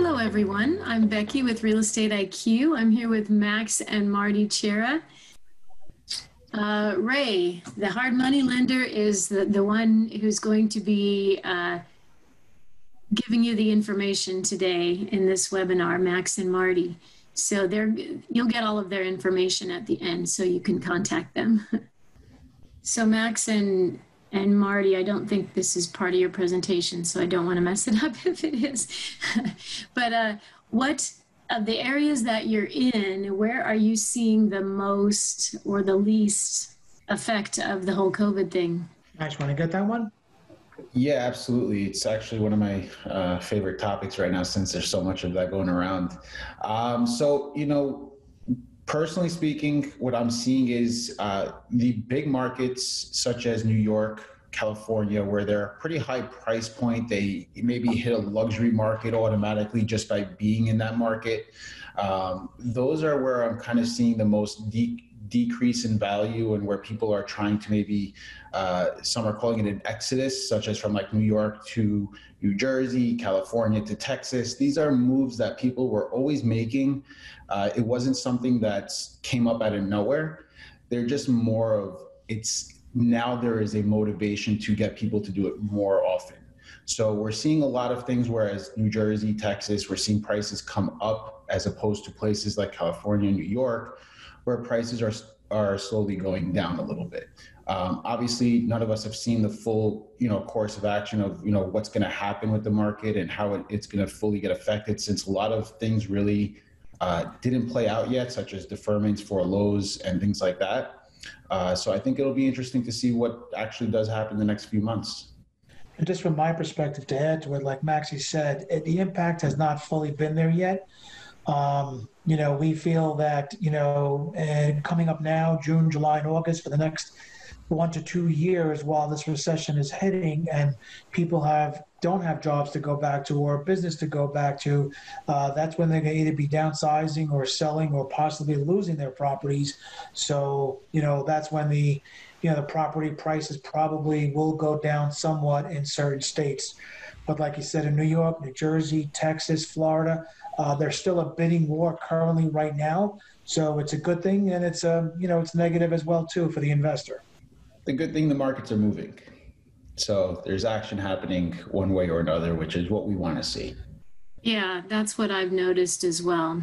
Hello, everyone. I'm Becky with Real Estate IQ. I'm here with Max and Marty Chera. Uh, Ray, the hard money lender, is the, the one who's going to be uh, giving you the information today in this webinar, Max and Marty. So they're, you'll get all of their information at the end so you can contact them. so Max and and Marty, I don't think this is part of your presentation, so I don't want to mess it up if it is. but uh, what of the areas that you're in, where are you seeing the most or the least effect of the whole COVID thing? Max, want to get that one? Yeah, absolutely. It's actually one of my uh, favorite topics right now since there's so much of that going around. Um, so, you know, personally speaking, what I'm seeing is uh, the big markets such as New York, California, where they're a pretty high price point. They maybe hit a luxury market automatically just by being in that market. Um, those are where I'm kind of seeing the most de- decrease in value and where people are trying to maybe, uh, some are calling it an exodus, such as from like New York to New Jersey, California to Texas. These are moves that people were always making uh, it wasn't something that came up out of nowhere. They're just more of it's now there is a motivation to get people to do it more often. So we're seeing a lot of things, whereas New Jersey, Texas, we're seeing prices come up as opposed to places like California, New York, where prices are are slowly going down a little bit. Um, obviously, none of us have seen the full, you know, course of action of you know what's going to happen with the market and how it, it's going to fully get affected, since a lot of things really uh, didn't play out yet, such as deferments for lows and things like that. Uh, so I think it'll be interesting to see what actually does happen in the next few months. And just from my perspective, to add to it, like Maxie said, it, the impact has not fully been there yet. Um, you know, we feel that, you know, and coming up now, June, July, and August for the next one to two years while this recession is hitting and people have don't have jobs to go back to or business to go back to, uh, that's when they're going to either be downsizing or selling or possibly losing their properties. So, you know, that's when the, you know, the property prices probably will go down somewhat in certain states. But like you said, in New York, New Jersey, Texas, Florida, uh, there's still a bidding war currently right now. So it's a good thing, and it's a you know it's negative as well too for the investor. The good thing the markets are moving. So there's action happening one way or another, which is what we want to see. Yeah, that's what I've noticed as well.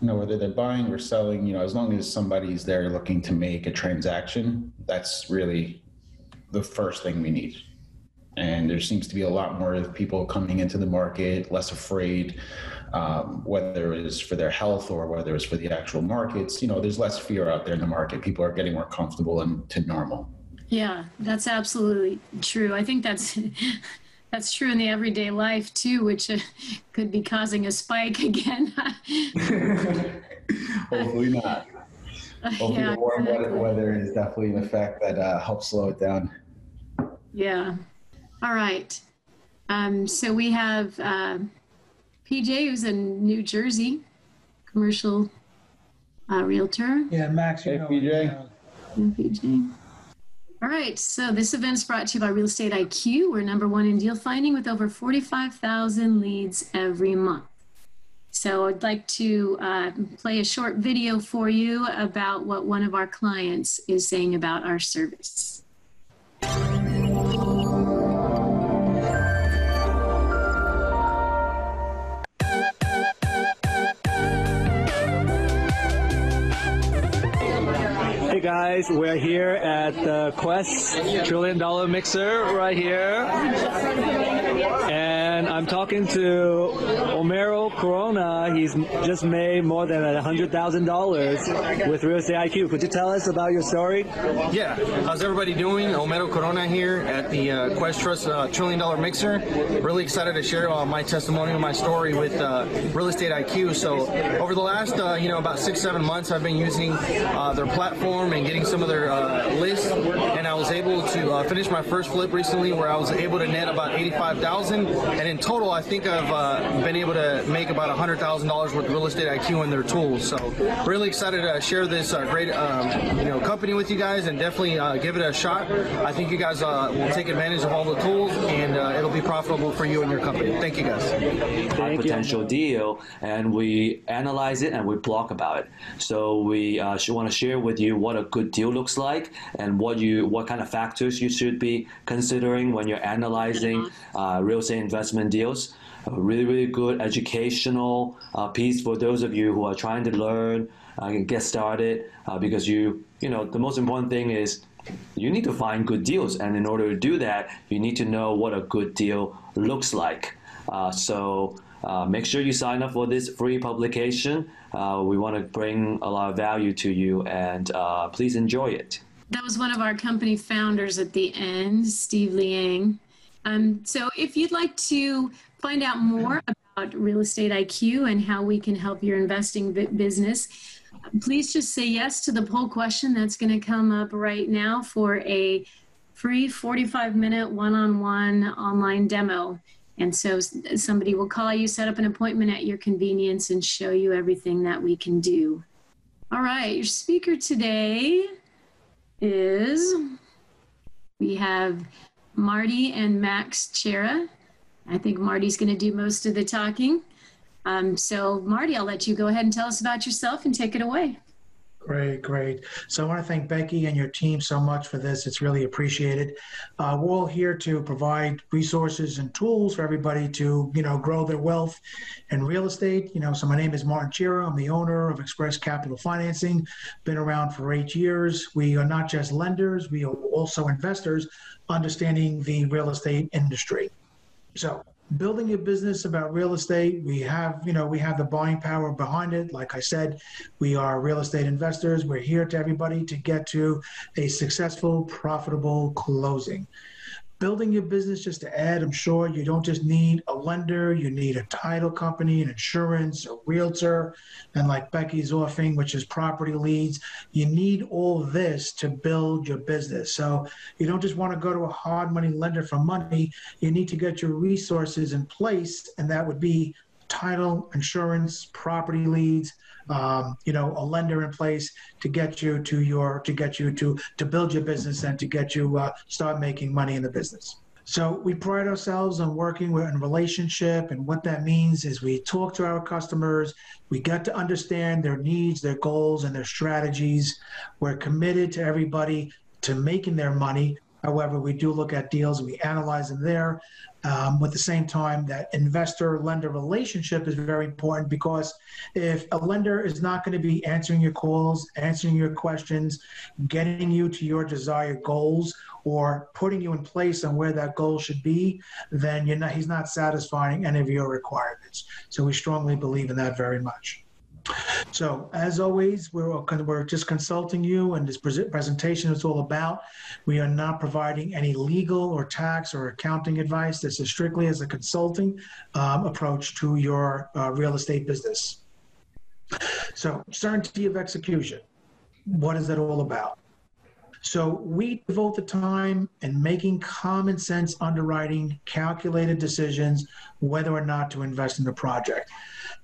You know, whether they're buying or selling, you know, as long as somebody's there looking to make a transaction, that's really the first thing we need. And there seems to be a lot more of people coming into the market, less afraid, um, whether it is for their health or whether it's for the actual markets. You know, there's less fear out there in the market. People are getting more comfortable and to normal. Yeah, that's absolutely true. I think that's that's true in the everyday life too, which uh, could be causing a spike again. Hopefully not. Hopefully yeah, the warm exactly. weather is definitely an effect that uh, helps slow it down. Yeah. All right. Um, so we have uh, PJ, who's in New Jersey, commercial uh, realtor. Yeah, Max. You hey, know, PJ. PJ. All right, so this event is brought to you by Real Estate IQ. We're number one in deal finding with over 45,000 leads every month. So I'd like to uh, play a short video for you about what one of our clients is saying about our service. Guys. We're here at the Quest Trillion Dollar Mixer right here. And I'm talking to Omero Corona. He's just made more than $100,000 with Real Estate IQ. Could you tell us about your story? Yeah. How's everybody doing? Omero Corona here at the uh, Quest Trust uh, Trillion Dollar Mixer. Really excited to share uh, my testimony and my story with uh, Real Estate IQ. So over the last, uh, you know, about six, seven months, I've been using uh, their platform and getting some of their lists, and I was able to finish my first flip recently, where I was able to net about eighty-five thousand, and in total, I think I've uh, been able to make about $100,000 worth of real estate IQ and their tools. So really excited to share this uh, great um, you know company with you guys and definitely uh, give it a shot. I think you guys uh, will take advantage of all the tools and uh, it'll be profitable for you and your company. Thank you guys. Thank you. potential deal and we analyze it and we blog about it. So we uh, want to share with you what a good deal looks like and what you what kind of factors you should be considering when you're analyzing uh, real estate investment deals. A really really good educational uh, piece for those of you who are trying to learn uh, and get started uh, because you you know the most important thing is you need to find good deals and in order to do that you need to know what a good deal looks like. Uh, so uh, make sure you sign up for this free publication. Uh, we want to bring a lot of value to you, and please enjoy it. That was one of our company founders at the end, Steve Liang. Um, so if you'd like to find out more about Real Estate IQ and how we can help your investing bu- business, please just say yes to the poll question that's going to come up right now for a free 45 minute one on one online demo. And so somebody will call you, set up an appointment at your convenience, and show you everything that we can do. All right, your speaker today is we have Marty and Max Chera. I think Marty's going to do most of the talking. Um, so, Marty, I'll let you go ahead and tell us about yourself and take it away. Great, great. So I want to thank Becky and your team so much for this. It's really appreciated. Uh, we're all here to provide resources and tools for everybody to, you know, grow their wealth in real estate. You know, so my name is Martin Chira. I'm the owner of Express Capital Financing. Been around for eight years. We are not just lenders; we are also investors, understanding the real estate industry. So building a business about real estate we have you know we have the buying power behind it. Like i said we are real estate investors. We're here to everybody to get to a successful profitable closing building your business just to add i'm sure you don't just need a lender you need a title company an insurance a realtor and like becky's offering which is property leads. You need all this to build your business. So you don't just want to go to a hard money lender for money. You need to get your resources in place and that would be title insurance property leads um, you know a lender in place to get you to your to get you to to build your business and to get you uh, start making money in the business. So we pride ourselves on working in relationship and what that means is we talk to our customers we get to understand their needs their goals and their strategies. We're committed to everybody to making their money However, we do look at deals we analyze them there. Um, the same time, that investor lender relationship is very important because if a lender is not going to be answering your calls, answering your questions, getting you to your desired goals, or putting you in place on where that goal should be, then not, he's not satisfying any of your requirements. So we strongly believe in that very much. So, as always, we're, we're just consulting you, and this presentation is all about. We are not providing any legal or tax or accounting advice. This is strictly as a consulting um, approach to your uh, real estate business. So, certainty of execution. What is that all about? So we devote the time in making common sense underwriting, calculated decisions, whether or not to invest in the project.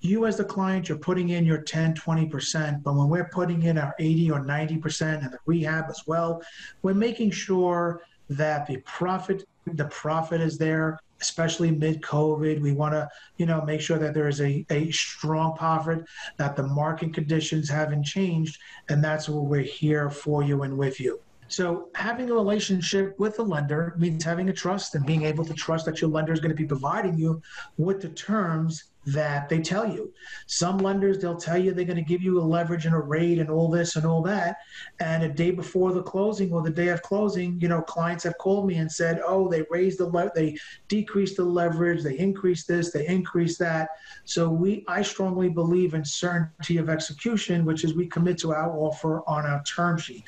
You as the client, you're putting in your 10, 20%, but when we're putting in our 80 or 90% and the rehab as well, we're making sure that the profit, the profit is there, especially mid COVID. We want to, you know, make sure that there is a, a strong profit, that the market conditions haven't changed, and that's what we're here for you and with you. So having a relationship with the lender means having a trust and being able to trust that your lender is going to be providing you with the terms that they tell you. Some lenders, they'll tell you they're going to give you a leverage and a rate and all this and all that. And a day before the closing or the day of closing, you know, clients have called me and said, oh, they raised the, le- they decreased the leverage, they increased this, they increased that. So we, I strongly believe in certainty of execution, which is we commit to our offer on our term sheet.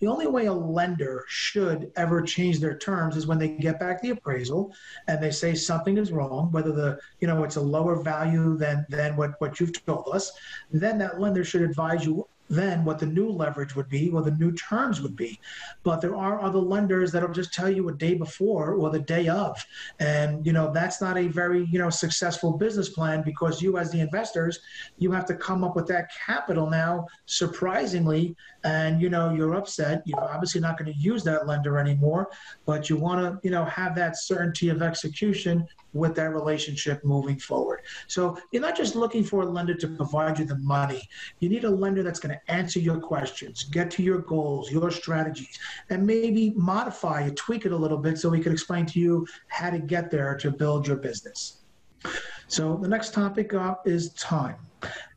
The only way a lender should ever change their terms is when they get back the appraisal and they say something is wrong, whether the, you know, it's a lower value than, than what, what you've told us, then that lender should advise you then what the new leverage would be or the new terms would be. But there are other lenders that'll just tell you a day before or the day of. And, you know, that's not a very, you know, successful business plan because you as the investors, you have to come up with that capital now, surprisingly, and, you know, you're upset. You're obviously not going to use that lender anymore, but you want to, you know, have that certainty of execution with that relationship moving forward. So you're not just looking for a lender to provide you the money. You need a lender that's going to answer your questions, get to your goals, your strategies, and maybe modify it, tweak it a little bit so we can explain to you how to get there to build your business. So the next topic up is time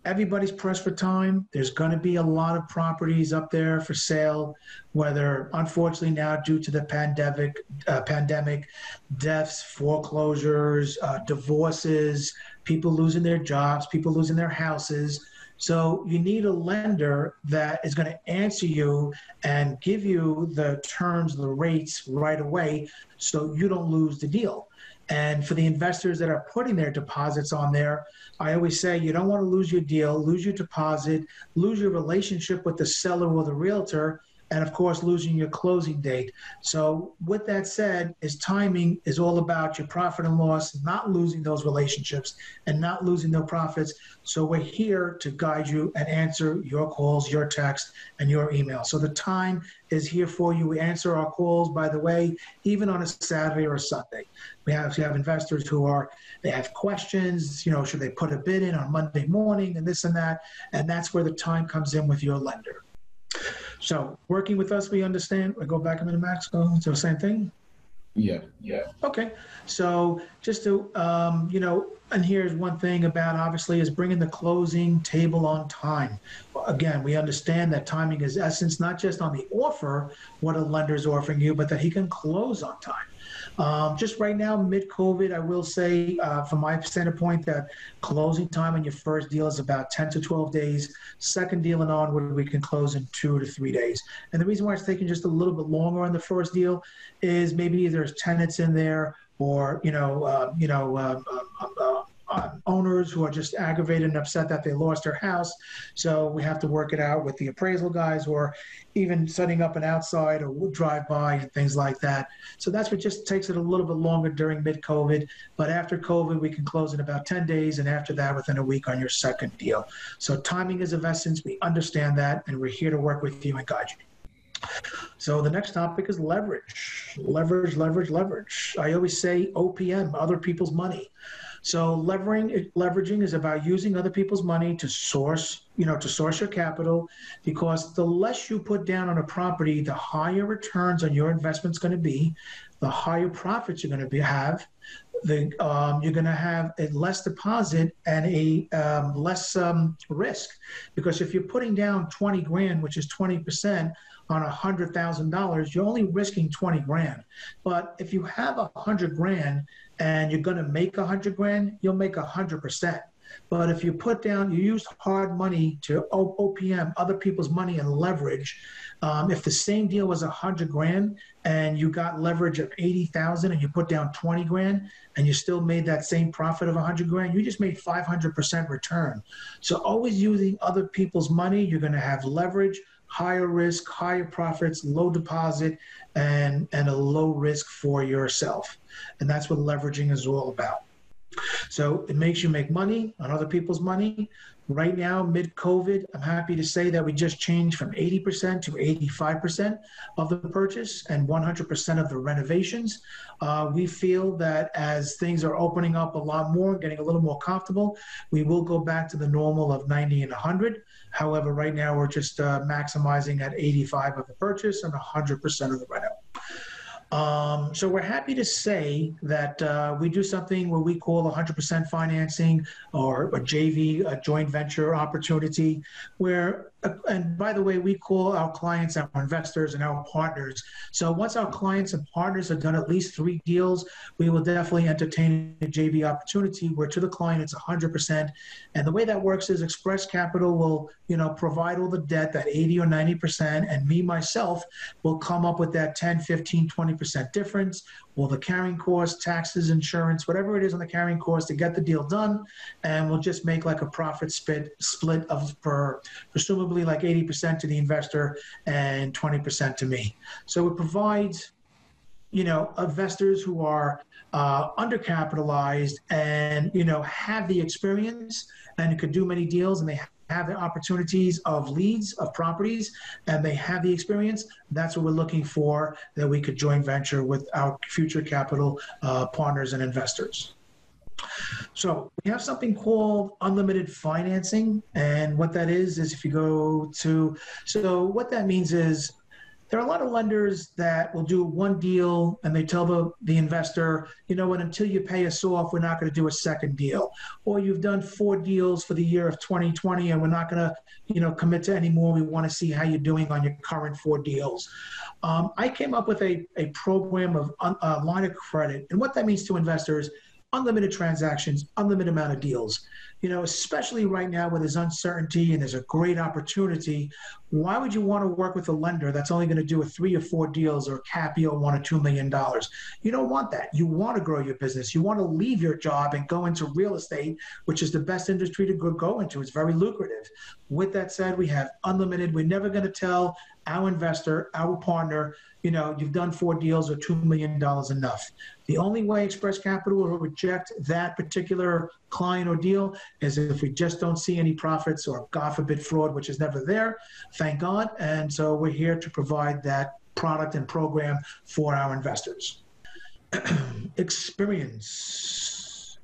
everybody's pressed for time. There's going to be a lot of properties up there for sale, whether unfortunately now due to the pandemic, uh, pandemic, deaths, foreclosures, uh, divorces, people losing their jobs, people losing their houses. So you need a lender that is going to answer you and give you the terms, the rates right away, so you don't lose the deal. And for the investors that are putting their deposits on there, I always say you don't want to lose your deal, lose your deposit, lose your relationship with the seller or the realtor, and of course losing your closing date. So with that said, is timing is all about your profit and loss, not losing those relationships and not losing their profits. So we're here to guide you and answer your calls, your text, and your email. So the time is here for you. We answer our calls, by the way, even on a Saturday or a Sunday. We have we have investors who are they have questions, you know, should they put a bid in on Monday morning and this and that, and that's where the time comes in with your lender. So working with us, we understand. I go back a minute, Max. Go to same thing. Yeah, yeah. Okay, so just to um, you know, and here's one thing about obviously is bringing the closing table on time. Again, we understand that timing is essence, not just on the offer, what a lender is offering you, but that he can close on time. Um, just right now, mid COVID, I will say, uh, from my standpoint, that closing time on your first deal is about 10 to 12 days. Second deal and onward, we can close in two to three days. And the reason why it's taking just a little bit longer on the first deal is maybe there's tenants in there or, you know, uh, you know, uh, uh, uh owners who are just aggravated and upset that they lost their house. So we have to work it out with the appraisal guys or even setting up an outside or drive by and things like that. So that's what just takes it a little bit longer during mid COVID. But after COVID, we can close in about 10 days. And after that, within a week on your second deal. So timing is of essence. We understand that. And we're here to work with you and guide you. So the next topic is leverage. Leverage, leverage, leverage. I always say OPM, other people's money. So leveraging leveraging is about using other people's money to source, you know, to source your capital because the less you put down on a property, the higher returns on your investment is going to be, the higher profits you're going to have, the um, you're going to have a less deposit and a um, less um, risk because if you're putting down 20 grand, which is 20 percent on a hundred thousand dollars, you're only risking 20 grand. But if you have a hundred grand and you're going to make a hundred grand, you'll make a hundred percent. But if you put down, you use hard money to OPM, other people's money and leverage. Um, if the same deal was a hundred grand and you got leverage of 80,000 and you put down 20 grand and you still made that same profit of a hundred grand, you just made 500% return. So always using other people's money, you're going to have leverage, higher risk, higher profits, low deposit, and, and a low risk for yourself. And that's what leveraging is all about. So it makes you make money on other people's money. Right now, mid COVID, I'm happy to say that we just changed from 80% to 85% of the purchase and 100% of the renovations. Uh, we feel that as things are opening up a lot more, getting a little more comfortable, we will go back to the normal of 90 and 100. However, right now we're just uh, maximizing at 85 of the purchase and 100% of the reno. Um, so we're happy to say that uh, we do something what we call 100% financing or a JV, a joint venture opportunity, where and by the way, we call our clients our investors and our partners. So once our clients and partners have done at least three deals, we will definitely entertain a JV opportunity where to the client it's 100%. And the way that works is Express Capital will, you know, provide all the debt, that 80 or 90%, and me myself will come up with that 10, 15, 20% 20% difference, all the carrying costs, taxes, insurance, whatever it is on the carrying cost to get the deal done, and we'll just make like a profit split split of for presumably like 80% to the investor and 20% to me. So it provides you know, investors who are uh, undercapitalized and you know have the experience and could do many deals and they have the opportunities of leads of properties and they have the experience that's what we're looking for that we could joint venture with our future capital uh, partners and investors. So we have something called unlimited financing and what that is is if you go to so what that means is there are a lot of lenders that will do one deal and they tell the, the investor, you know what, until you pay us off, we're not going to do a second deal. Or you've done four deals for the year of 2020 and we're not going to, you know, commit to any more. We want to see how you're doing on your current four deals. Um, I came up with a, a program of a uh, line of credit. And what that means to investors, unlimited transactions, unlimited amount of deals you know, especially right now when there's uncertainty and there's a great opportunity, why would you want to work with a lender that's only going to do a three or four deals or cap you one or two million dollars? You don't want that. You want to grow your business. You want to leave your job and go into real estate, which is the best industry to go into. It's very lucrative. With that said, we have unlimited. We're never going to tell our investor, our partner, you know, you've done four deals or $2 million enough. The only way Express Capital will reject that particular client or deal is if we just don't see any profits or, God forbid, fraud, which is never there. Thank God. And so we're here to provide that product and program for our investors. experience.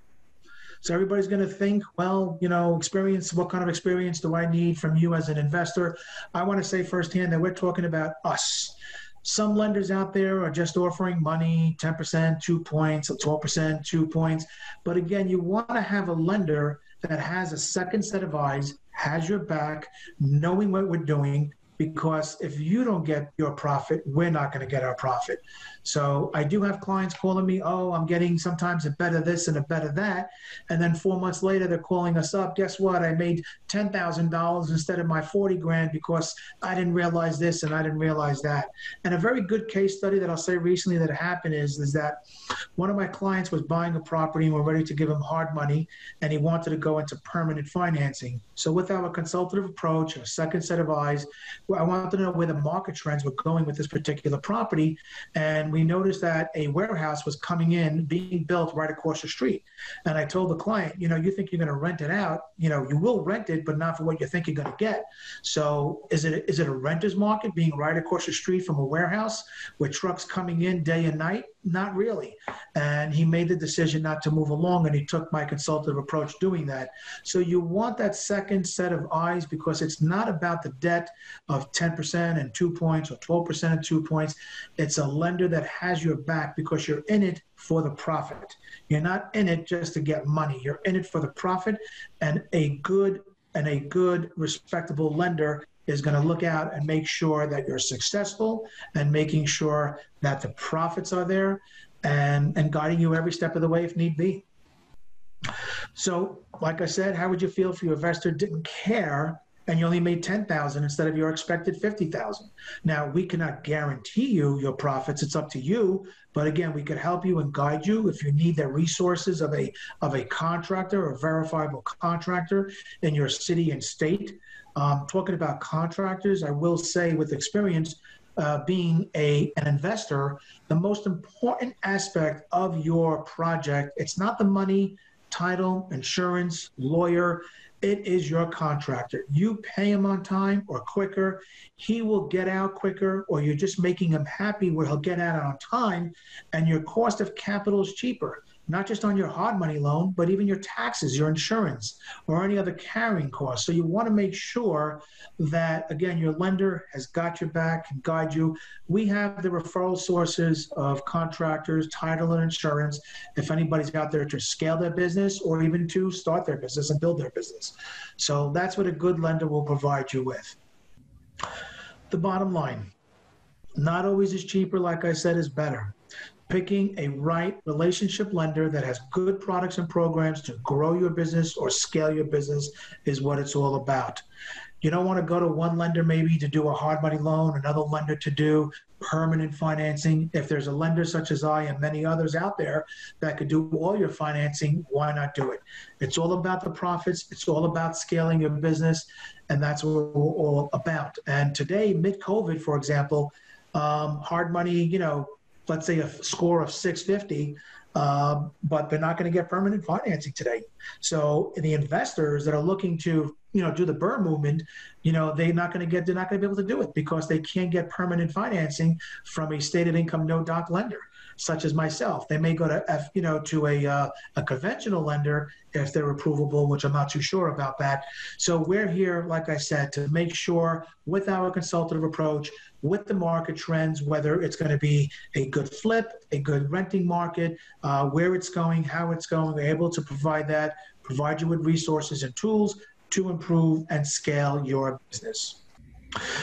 So everybody's going to think, well, you know, experience, what kind of experience do I need from you as an investor? I want to say firsthand that we're talking about us some lenders out there are just offering money 10%, two points, 12%, two points. But again, you want to have a lender that has a second set of eyes, has your back, knowing what we're doing, because if you don't get your profit, we're not going to get our profit. So I do have clients calling me, oh, I'm getting sometimes a better this and a better that. And then four months later, they're calling us up. Guess what? I made $10,000 instead of my 40 grand because I didn't realize this and I didn't realize that. And a very good case study that I'll say recently that happened is, is that one of my clients was buying a property and we're ready to give him hard money and he wanted to go into permanent financing. So with our consultative approach, a second set of eyes, I wanted to know where the market trends were going with this particular property. And we noticed that a warehouse was coming in, being built right across the street. And I told the client, you know, you think you're going to rent it out, you know, you will rent it, but not for what you think you're going to get. So is it is it a renter's market being right across the street from a warehouse with trucks coming in day and night? Not really. And he made the decision not to move along, and he took my consultative approach doing that. So you want that second set of eyes because it's not about the debt of 10% and two points or 12% and two points. It's a lender that has your back because you're in it for the profit. You're not in it just to get money. You're in it for the profit and a good and a good respectable lender is going to look out and make sure that you're successful and making sure that the profits are there and, and guiding you every step of the way if need be. So, like I said, how would you feel if your investor didn't care and you only made 10,000 instead of your expected 50,000? Now, we cannot guarantee you your profits. It's up to you. But again, we could help you and guide you if you need the resources of a of a contractor or verifiable contractor in your city and state um, talking about contractors, I will say with experience, uh, being a an investor, the most important aspect of your project, it's not the money, title, insurance, lawyer. It is your contractor. You pay him on time or quicker, he will get out quicker, or you're just making him happy where he'll get out on time, and your cost of capital is cheaper not just on your hard money loan, but even your taxes, your insurance, or any other carrying costs. So you want to make sure that, again, your lender has got your back, can guide you. We have the referral sources of contractors, title, and insurance if anybody's out there to scale their business or even to start their business and build their business. So that's what a good lender will provide you with. The bottom line not always is cheaper, like I said, is better picking a right relationship lender that has good products and programs to grow your business or scale your business is what it's all about. You don't want to go to one lender maybe to do a hard money loan, another lender to do permanent financing. If there's a lender such as I and many others out there that could do all your financing, why not do it? It's all about the profits. It's all about scaling your business, and that's what we're all about. And today, mid COVID, for example, um, hard money, you know, let's say a score of 650, um, but they're not going to get permanent financing today. So the investors that are looking to, you know, do the BRRRR movement, you know, they're not going to get, they're not going to be able to do it because they can't get permanent financing from a stated income no doc lender such as myself. They may go to, F, you know, to a, uh, a conventional lender if they're approvable, which I'm not too sure about that. So we're here, like I said, to make sure with our consultative approach, with the market trends, whether it's going to be a good flip, a good renting market, uh, where it's going, how it's going, we're able to provide that, provide you with resources and tools to improve and scale your business.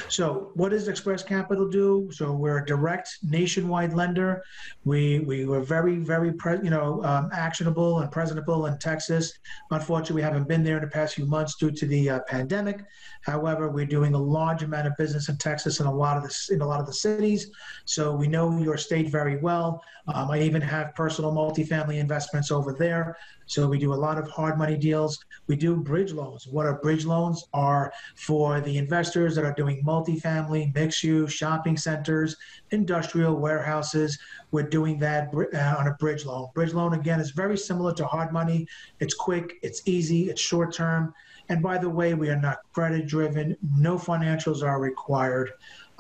So, what does Express Capital do? So, we're a direct nationwide lender. We we were very very pre, you know um, actionable and presentable in Texas. Unfortunately, we haven't been there in the past few months due to the uh, pandemic. However, we're doing a large amount of business in Texas and a lot of the in a lot of the cities. So we know your state very well. Um, I even have personal multifamily investments over there. So we do a lot of hard money deals. We do bridge loans. What are bridge loans? Are for the investors that are doing multifamily, mixed use, shopping centers, industrial warehouses. We're doing that uh, on a bridge loan. Bridge loan, again, is very similar to hard money. It's quick, it's easy, it's short term. And by the way, we are not credit driven. No financials are required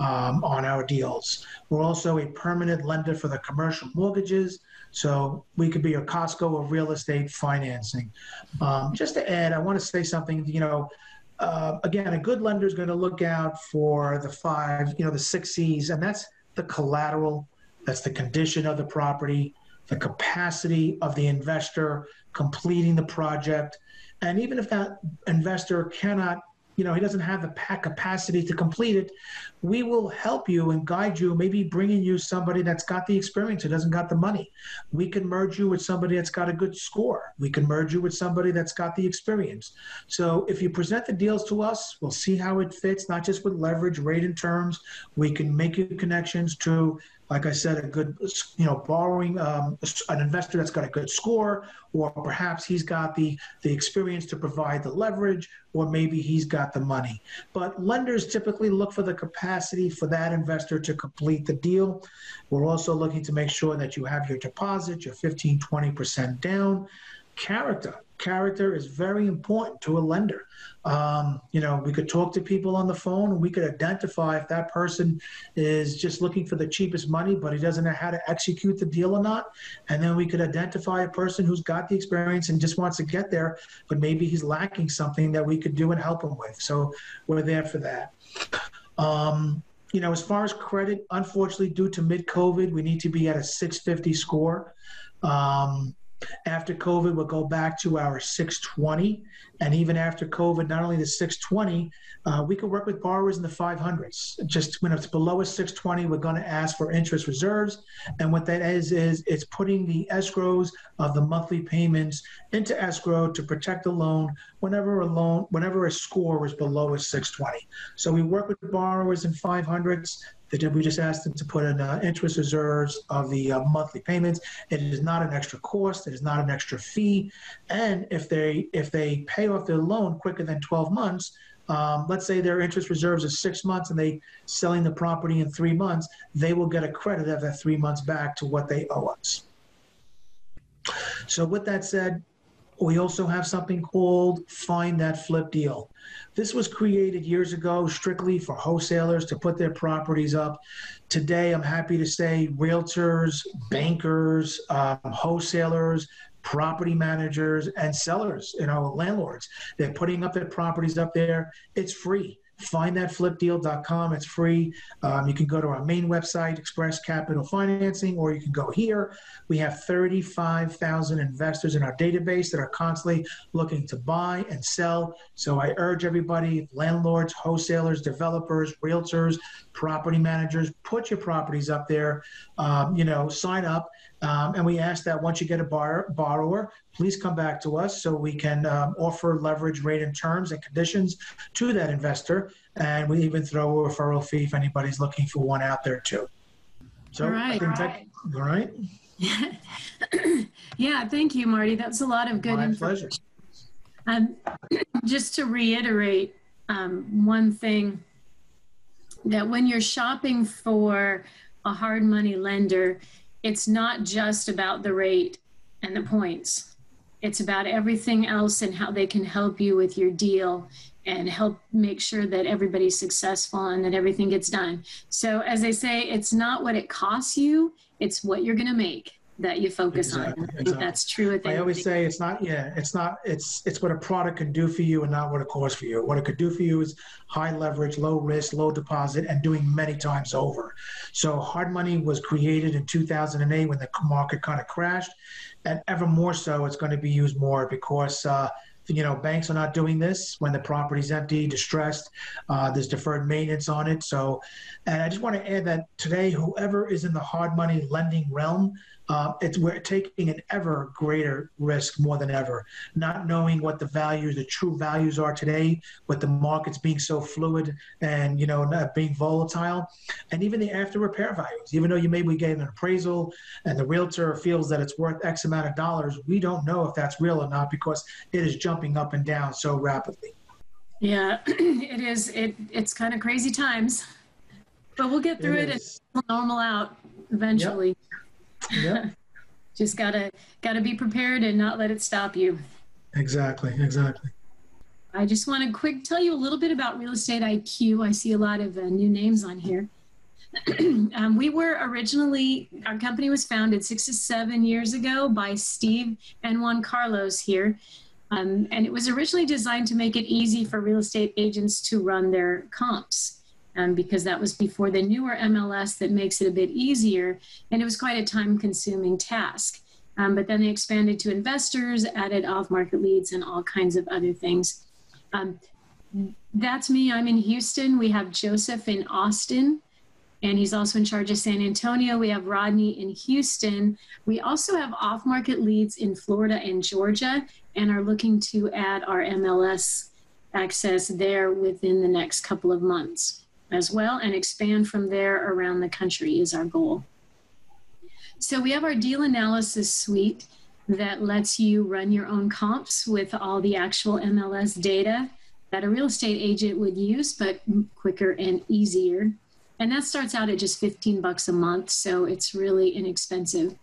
um, on our deals. We're also a permanent lender for the commercial mortgages. So we could be a Costco of real estate financing. Um, just to add, I want to say something, you know, uh, again, a good lender is going to look out for the five, you know, the six C's, and that's the collateral, that's the condition of the property, the capacity of the investor completing the project. And even if that investor cannot you know he doesn't have the capacity to complete it. We will help you and guide you maybe bringing you somebody that's got the experience who doesn't got the money. We can merge you with somebody that's got a good score. We can merge you with somebody that's got the experience. So if you present the deals to us we'll see how it fits not just with leverage rate and terms. We can make you connections to like I said, a good, you know, borrowing um, an investor that's got a good score, or perhaps he's got the the experience to provide the leverage, or maybe he's got the money. But lenders typically look for the capacity for that investor to complete the deal. We're also looking to make sure that you have your deposit, your 15, 20% down. Character character is very important to a lender. Um, you know, we could talk to people on the phone and we could identify if that person is just looking for the cheapest money, but he doesn't know how to execute the deal or not. And then we could identify a person who's got the experience and just wants to get there, but maybe he's lacking something that we could do and help him with. So we're there for that. Um, you know, as far as credit, unfortunately, due to mid COVID, we need to be at a 650 score. Um, after COVID, we'll go back to our 620. And even after COVID, not only the 620, uh, we can work with borrowers in the 500s. Just when it's below a 620, we're going to ask for interest reserves. And what that is, is it's putting the escrows of the monthly payments into escrow to protect the loan whenever a loan, whenever a score is below a 620. So we work with borrowers in 500s that we just asked them to put in uh, interest reserves of the uh, monthly payments. It is not an extra cost. It is not an extra fee. And if they if they pay off their loan quicker than 12 months, um, let's say their interest reserves are six months and they selling the property in three months, they will get a credit of that three months back to what they owe us. So with that said, we also have something called Find That Flip Deal. This was created years ago strictly for wholesalers to put their properties up. Today, I'm happy to say realtors, bankers, um, wholesalers, property managers, and sellers, you know, landlords, they're putting up their properties up there. It's free findthatflipdeal.com. It's free. Um, you can go to our main website, Express Capital Financing, or you can go here. We have 35,000 investors in our database that are constantly looking to buy and sell. So I urge everybody, landlords, wholesalers, developers, realtors, property managers, put your properties up there. Um, you know, sign up Um, and we ask that once you get a bar- borrower, please come back to us so we can um, offer leverage rate and terms and conditions to that investor. And we even throw a referral fee if anybody's looking for one out there too. So All I right. that, all right. yeah, thank you, Marty. That's a lot of good My information. pleasure. Um, just to reiterate um, one thing that when you're shopping for a hard money lender, it's not just about the rate and the points. It's about everything else and how they can help you with your deal and help make sure that everybody's successful and that everything gets done. So, as I say, it's not what it costs you, it's what you're going to make that you focus Exactly, on. I think exactly. that's true I always say it's not, yeah, it's not, it's, it's what a product can do for you and not what it costs for you. What it could do for you is high leverage, low risk, low deposit, and doing many times over. So hard money was created in 2008 when the market kind of crashed. And ever more so, it's going to be used more because, uh, you know, banks are not doing this when the property's empty, distressed. Uh, there's deferred maintenance on it. So, and I just want to add that today, whoever is in the hard money lending realm, uh, it's we're taking an ever greater risk more than ever, not knowing what the values, the true values are today, with the markets being so fluid and you know not being volatile, and even the after repair values. Even though you maybe get an appraisal and the realtor feels that it's worth X amount of dollars, we don't know if that's real or not because it is jumping up and down so rapidly. Yeah, it is. It it's kind of crazy times, but we'll get through it, and normal out eventually. Yeah, Just gotta gotta be prepared and not let it stop you. exactly, exactly. I just want to quick tell you a little bit about Real Estate IQ. I see a lot of uh, new names on here. um, we were originally, our company was founded six to seven years ago by Steve and Juan Carlos here. Um, and it was originally designed to make it easy for real estate agents to run their comps um, because that was before the newer MLS that makes it a bit easier. And it was quite a time consuming task. Um, but then they expanded to investors, added off market leads, and all kinds of other things. Um, that's me. I'm in Houston. We have Joseph in Austin, and he's also in charge of San Antonio. We have Rodney in Houston. We also have off market leads in Florida and Georgia, and are looking to add our MLS access there within the next couple of months as well, and expand from there around the country is our goal. So we have our deal analysis suite that lets you run your own comps with all the actual MLS data that a real estate agent would use, but quicker and easier. And that starts out at just 15 bucks a month, so it's really inexpensive.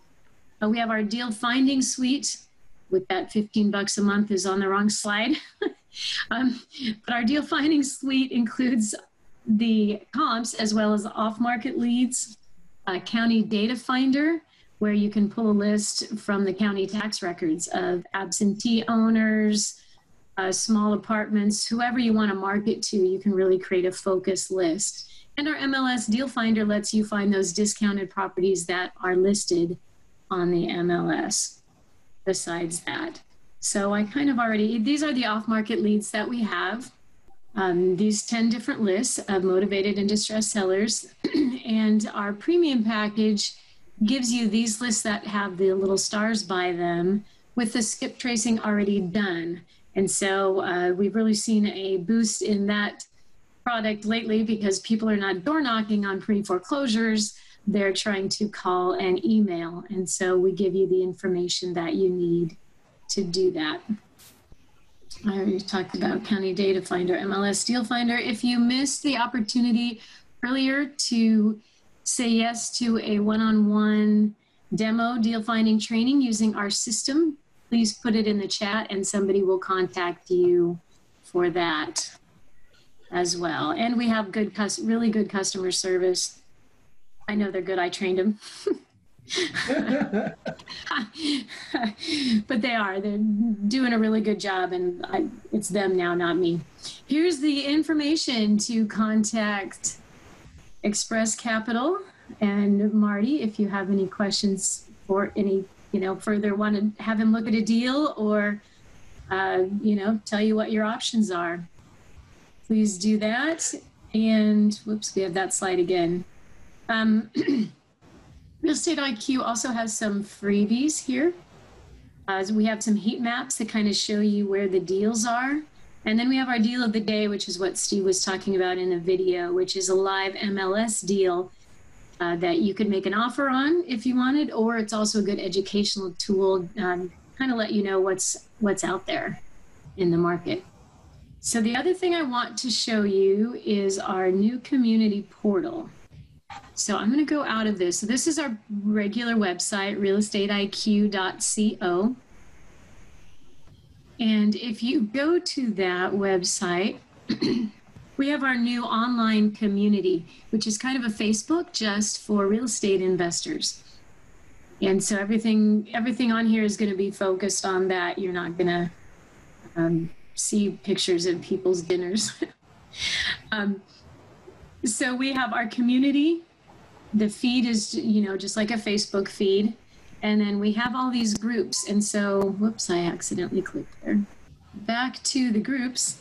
We have our deal finding suite with that 15 bucks a month is on the wrong slide. um, but our deal finding suite includes the comps as well as off market leads, uh, county data finder, where you can pull a list from the county tax records of absentee owners, uh, small apartments, whoever you want to market to, you can really create a focus list. And our MLS Deal Finder lets you find those discounted properties that are listed on the MLS besides that. So I kind of already, these are the off market leads that we have. Um, these 10 different lists of motivated and distressed sellers. and our premium package gives you these lists that have the little stars by them with the skip tracing already done. And so uh, we've really seen a boost in that product lately because people are not door knocking on pre foreclosures. They're trying to call and email. And so we give you the information that you need to do that. I already talked about County Data Finder, MLS Deal Finder. If you missed the opportunity earlier to say yes to a one on one demo deal finding training using our system, please put it in the chat and somebody will contact you for that as well. And we have good, really good customer service. I know they're good. I trained them. but they are. They're doing a really good job, and I, it's them now, not me. Here's the information to contact Express Capital and Marty if you have any questions or any, you know, further want to have him look at a deal or, uh, you know, tell you what your options are. Please do that. And whoops, we have that slide again. Um, Real Estate IQ also has some freebies here. Uh, we have some heat maps that kind of show you where the deals are. And then we have our deal of the day, which is what Steve was talking about in the video, which is a live MLS deal uh, that you could make an offer on if you wanted, or it's also a good educational tool, um, kind of let you know what's what's out there in the market. So the other thing I want to show you is our new community portal. So I'm going to go out of this. So this is our regular website, realestateiq.co. And if you go to that website, we have our new online community, which is kind of a Facebook just for real estate investors. And so everything everything on here is going to be focused on that. You're not going to um, see pictures of people's dinners. um, so we have our community. The feed is you know just like a Facebook feed, and then we have all these groups. And so, whoops, I accidentally clicked there. Back to the groups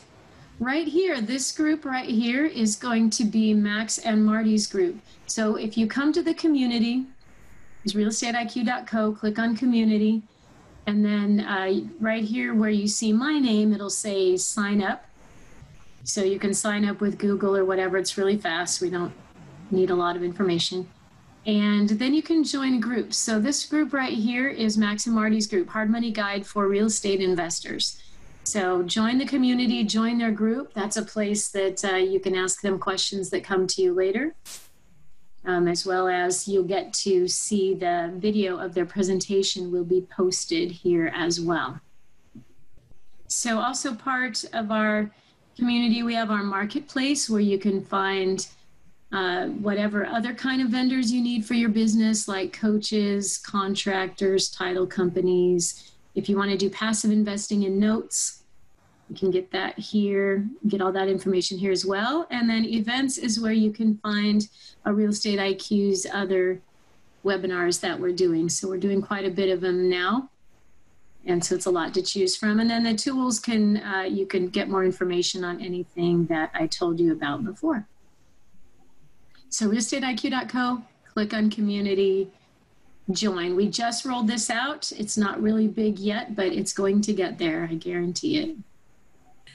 right here, this group right here is going to be Max and Marty's group. So if you come to the community, it's realestateiq.co, click on community, and then uh, right here where you see my name, it'll say sign up. So you can sign up with Google or whatever. It's really fast. We don't need a lot of information. And then you can join groups. So this group right here is Max and Marty's group, Hard Money Guide for Real Estate Investors. So join the community, join their group. That's a place that uh, you can ask them questions that come to you later, um, as well as you'll get to see the video of their presentation will be posted here as well. So also part of our community, we have our marketplace where you can find uh, whatever other kind of vendors you need for your business, like coaches, contractors, title companies, if you want to do passive investing in notes, you can get that here, get all that information here as well. And then events is where you can find a Real Estate IQ's other webinars that we're doing. So we're doing quite a bit of them now. And so it's a lot to choose from. And then the tools can, uh, you can get more information on anything that I told you about before. So realestateiq.co, click on community, join. We just rolled this out. It's not really big yet, but it's going to get there. I guarantee it.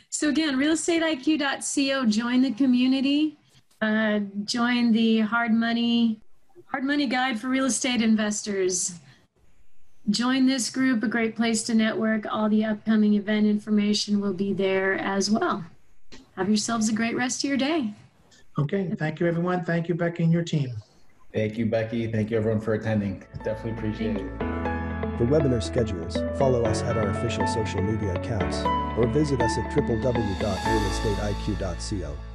So again, realestateiq.co, join the community, uh, join the hard money, hard money guide for real estate investors. Join this group, a great place to network. All the upcoming event information will be there as well. Have yourselves a great rest of your day. Okay, thank you, everyone. Thank you, Becky, and your team. Thank you, Becky. Thank you, everyone, for attending. Definitely appreciate it. For webinar schedules, follow us at our official social media accounts or visit us at www.realestateiq.co.